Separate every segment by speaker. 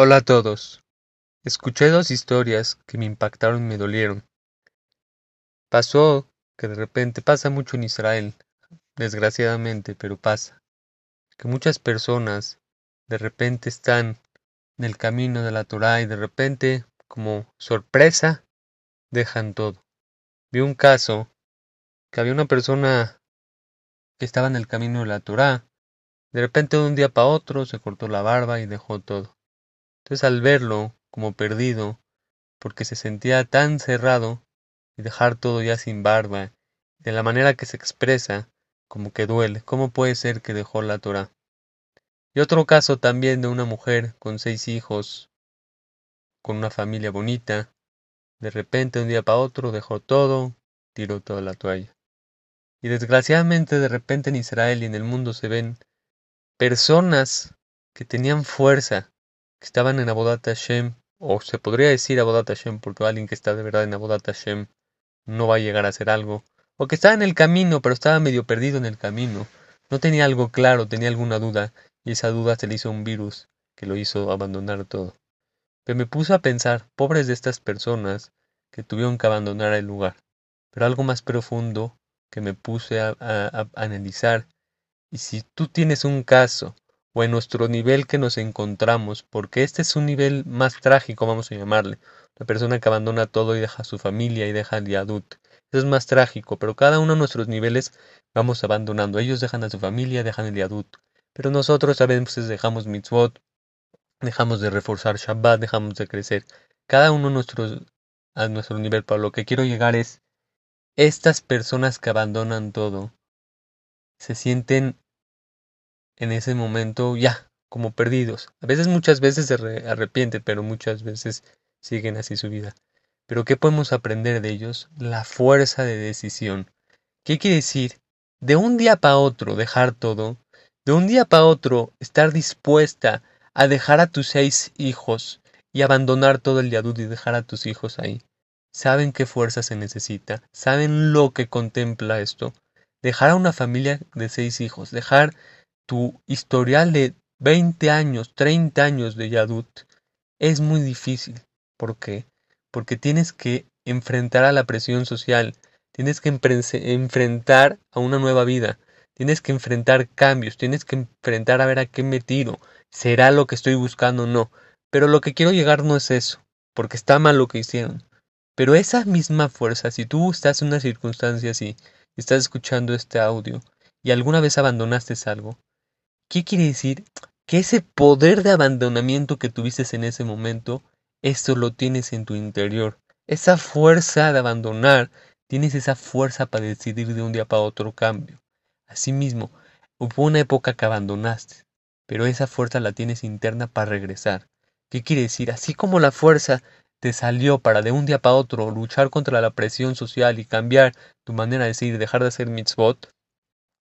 Speaker 1: Hola a todos. Escuché dos historias que me impactaron y me dolieron. Pasó que de repente pasa mucho en Israel, desgraciadamente, pero pasa, que muchas personas de repente están en el camino de la Torah y de repente, como sorpresa, dejan todo. Vi un caso que había una persona que estaba en el camino de la Torah, de repente de un día para otro se cortó la barba y dejó todo. Entonces al verlo como perdido, porque se sentía tan cerrado, y dejar todo ya sin barba, de la manera que se expresa, como que duele, ¿cómo puede ser que dejó la Torah? Y otro caso también de una mujer con seis hijos, con una familia bonita, de repente un día para otro dejó todo, tiró toda la toalla. Y desgraciadamente de repente en Israel y en el mundo se ven personas que tenían fuerza, que estaban en Abodat Hashem, o se podría decir Abodat Hashem, porque alguien que está de verdad en Abodat Hashem no va a llegar a hacer algo, o que estaba en el camino, pero estaba medio perdido en el camino, no tenía algo claro, tenía alguna duda, y esa duda se le hizo un virus que lo hizo abandonar todo. Pero me puse a pensar, pobres de estas personas que tuvieron que abandonar el lugar. Pero algo más profundo que me puse a, a analizar, y si tú tienes un caso o en nuestro nivel que nos encontramos, porque este es un nivel más trágico, vamos a llamarle, la persona que abandona todo y deja a su familia y deja al yadut. Eso es más trágico, pero cada uno de nuestros niveles vamos abandonando. Ellos dejan a su familia, dejan el yadut. Pero nosotros a veces dejamos mitzvot, dejamos de reforzar Shabbat, dejamos de crecer. Cada uno nuestros, a nuestro nivel, para lo que quiero llegar es, estas personas que abandonan todo, se sienten en ese momento ya, como perdidos. A veces, muchas veces se arrepienten, pero muchas veces siguen así su vida. Pero ¿qué podemos aprender de ellos? La fuerza de decisión. ¿Qué quiere decir? De un día para otro dejar todo, de un día para otro estar dispuesta a dejar a tus seis hijos y abandonar todo el yadud y dejar a tus hijos ahí. ¿Saben qué fuerza se necesita? ¿Saben lo que contempla esto? Dejar a una familia de seis hijos, dejar tu historial de 20 años, 30 años de Yadut es muy difícil. ¿Por qué? Porque tienes que enfrentar a la presión social, tienes que enfrentar a una nueva vida, tienes que enfrentar cambios, tienes que enfrentar a ver a qué me tiro, será lo que estoy buscando o no. Pero lo que quiero llegar no es eso, porque está mal lo que hicieron. Pero esa misma fuerza, si tú estás en una circunstancia así, estás escuchando este audio, y alguna vez abandonaste algo, ¿Qué quiere decir? Que ese poder de abandonamiento que tuviste en ese momento, esto lo tienes en tu interior. Esa fuerza de abandonar, tienes esa fuerza para decidir de un día para otro cambio. Asimismo, hubo una época que abandonaste, pero esa fuerza la tienes interna para regresar. ¿Qué quiere decir? Así como la fuerza te salió para de un día para otro luchar contra la presión social y cambiar tu manera de ser, dejar de hacer mitzvot,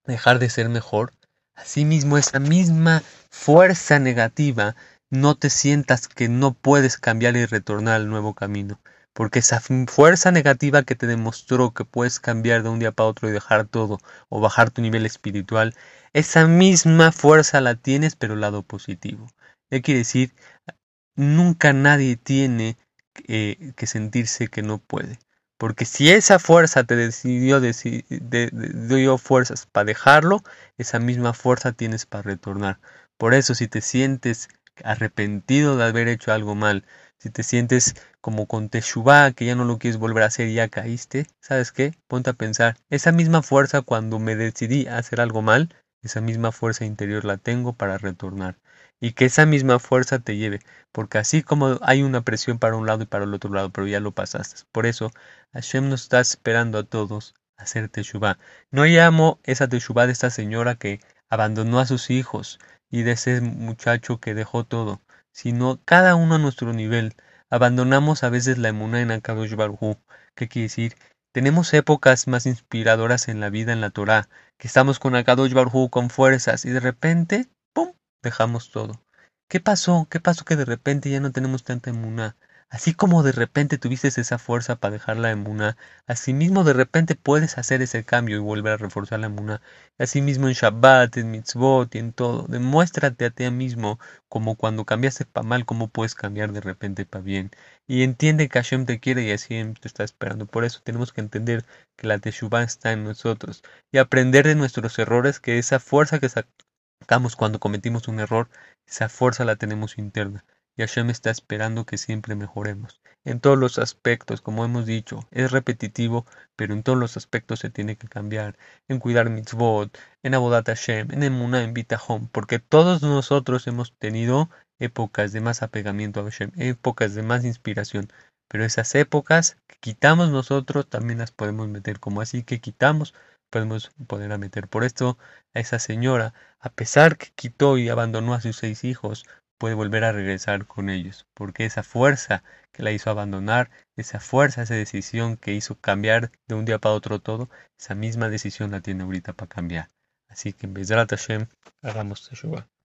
Speaker 1: dejar de ser mejor, Asimismo, esa misma fuerza negativa, no te sientas que no puedes cambiar y retornar al nuevo camino, porque esa fuerza negativa que te demostró que puedes cambiar de un día para otro y dejar todo o bajar tu nivel espiritual, esa misma fuerza la tienes pero el lado positivo. ¿Qué quiere decir? Nunca nadie tiene eh, que sentirse que no puede. Porque si esa fuerza te decidió, dio fuerzas para dejarlo, esa misma fuerza tienes para retornar. Por eso, si te sientes arrepentido de haber hecho algo mal, si te sientes como con Teshuvah, que ya no lo quieres volver a hacer y ya caíste, ¿sabes qué? Ponte a pensar, esa misma fuerza cuando me decidí a hacer algo mal, esa misma fuerza interior la tengo para retornar y que esa misma fuerza te lleve, porque así como hay una presión para un lado y para el otro lado, pero ya lo pasaste. Por eso, Hashem nos está esperando a todos a hacer Teshuvah. No llamo esa Teshuvah de esta señora que abandonó a sus hijos y de ese muchacho que dejó todo, sino cada uno a nuestro nivel. Abandonamos a veces la emuna en Akadosh Baruj ¿Qué quiere decir? Tenemos épocas más inspiradoras en la vida en la Torah, que estamos con Akadosh Baruj con fuerzas y de repente dejamos todo. ¿Qué pasó? ¿Qué pasó que de repente ya no tenemos tanta emuná? Así como de repente tuviste esa fuerza para dejar la emuna, asimismo de repente puedes hacer ese cambio y volver a reforzar la emuna. Asimismo en Shabbat, en mitzvot y en todo. Demuéstrate a ti mismo como cuando cambiaste para mal, cómo puedes cambiar de repente para bien. Y entiende que Hashem te quiere y así te está esperando. Por eso tenemos que entender que la Teshuvah está en nosotros y aprender de nuestros errores, que esa fuerza que sacamos cuando cometimos un error, esa fuerza la tenemos interna y Hashem está esperando que siempre mejoremos. En todos los aspectos, como hemos dicho, es repetitivo, pero en todos los aspectos se tiene que cambiar. En cuidar mitzvot, en abodat Hashem, en emunah, en bitahom, porque todos nosotros hemos tenido épocas de más apegamiento a Hashem, épocas de más inspiración, pero esas épocas que quitamos nosotros también las podemos meter, como así que quitamos, podemos poder a meter. Por esto, a esa señora, a pesar que quitó y abandonó a sus seis hijos, puede volver a regresar con ellos, porque esa fuerza que la hizo abandonar, esa fuerza, esa decisión que hizo cambiar de un día para otro todo, esa misma decisión la tiene ahorita para cambiar. Así que en vez de la Hashem, hagamos Teshuvah.